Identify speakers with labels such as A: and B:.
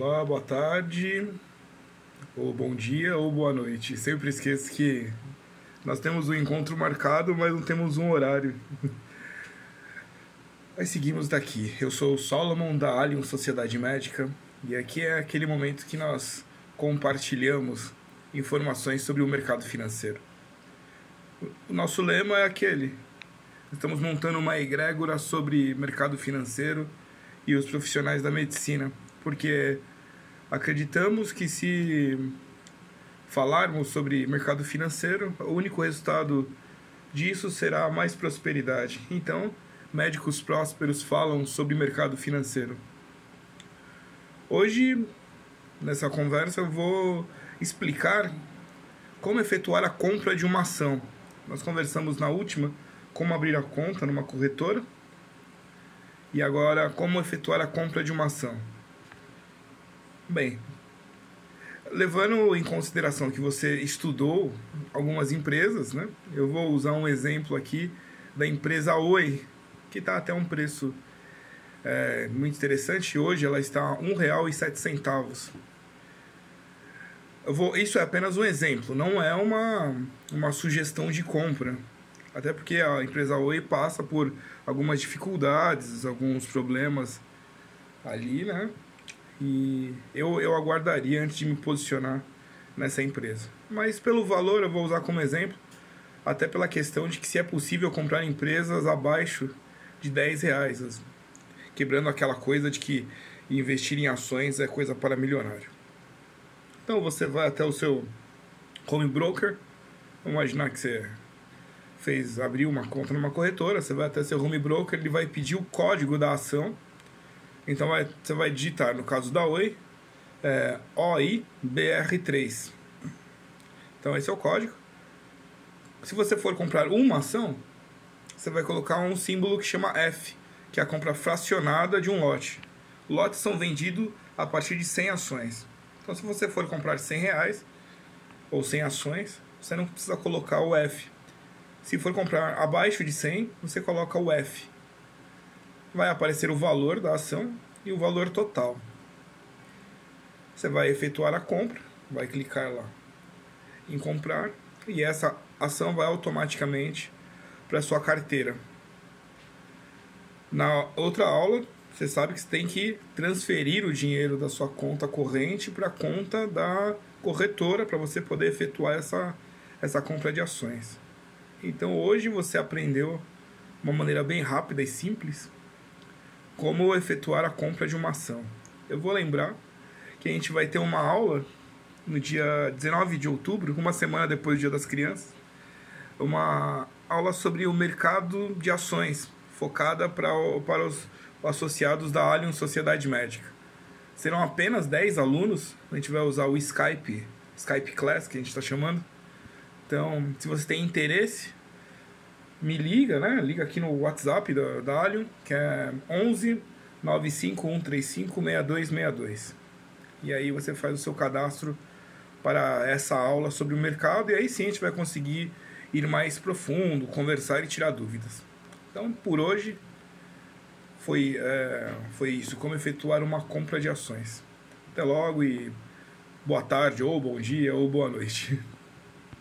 A: Olá, boa tarde, ou bom dia, ou boa noite. Sempre esqueço que nós temos um encontro marcado, mas não temos um horário. Mas seguimos daqui. Eu sou o Solomon da Alien Sociedade Médica e aqui é aquele momento que nós compartilhamos informações sobre o mercado financeiro. O nosso lema é aquele: estamos montando uma egrégora sobre mercado financeiro e os profissionais da medicina, porque acreditamos que se falarmos sobre mercado financeiro, o único resultado disso será mais prosperidade. Então, médicos prósperos falam sobre mercado financeiro. Hoje, nessa conversa, eu vou explicar como efetuar a compra de uma ação. Nós conversamos na última como abrir a conta numa corretora e agora como efetuar a compra de uma ação. Bem, levando em consideração que você estudou algumas empresas, né? Eu vou usar um exemplo aqui da empresa Oi, que está até um preço é, muito interessante. Hoje ela está R$ 1,07. Eu vou, isso é apenas um exemplo, não é uma, uma sugestão de compra. Até porque a empresa Oi passa por algumas dificuldades, alguns problemas ali, né? E eu, eu aguardaria antes de me posicionar nessa empresa. Mas pelo valor eu vou usar como exemplo, até pela questão de que se é possível comprar empresas abaixo de 10 reais, quebrando aquela coisa de que investir em ações é coisa para milionário. Então você vai até o seu home broker, vamos imaginar que você fez abriu uma conta numa corretora, você vai até seu home broker, ele vai pedir o código da ação. Então vai, você vai digitar, no caso da Oi, é, OIBR3. Então esse é o código. Se você for comprar uma ação, você vai colocar um símbolo que chama F, que é a compra fracionada de um lote. Lotes são vendidos a partir de 100 ações. Então, se você for comprar 100 reais ou 100 ações, você não precisa colocar o F. Se for comprar abaixo de 100, você coloca o F. Vai aparecer o valor da ação e o valor total. Você vai efetuar a compra, vai clicar lá em comprar e essa ação vai automaticamente para sua carteira. Na outra aula, você sabe que você tem que transferir o dinheiro da sua conta corrente para a conta da corretora para você poder efetuar essa, essa compra de ações. Então hoje você aprendeu uma maneira bem rápida e simples como efetuar a compra de uma ação. Eu vou lembrar que a gente vai ter uma aula no dia 19 de outubro, uma semana depois do Dia das Crianças, uma aula sobre o mercado de ações, focada para, para os associados da Allianz Sociedade Médica. Serão apenas 10 alunos, a gente vai usar o Skype, Skype Class, que a gente está chamando. Então, se você tem interesse, me liga, né? Liga aqui no WhatsApp da, da Allium, que é 11 95135 6262. E aí você faz o seu cadastro para essa aula sobre o mercado e aí sim a gente vai conseguir ir mais profundo, conversar e tirar dúvidas. Então, por hoje, foi, é, foi isso, como efetuar uma compra de ações. Até logo e boa tarde, ou bom dia, ou boa noite.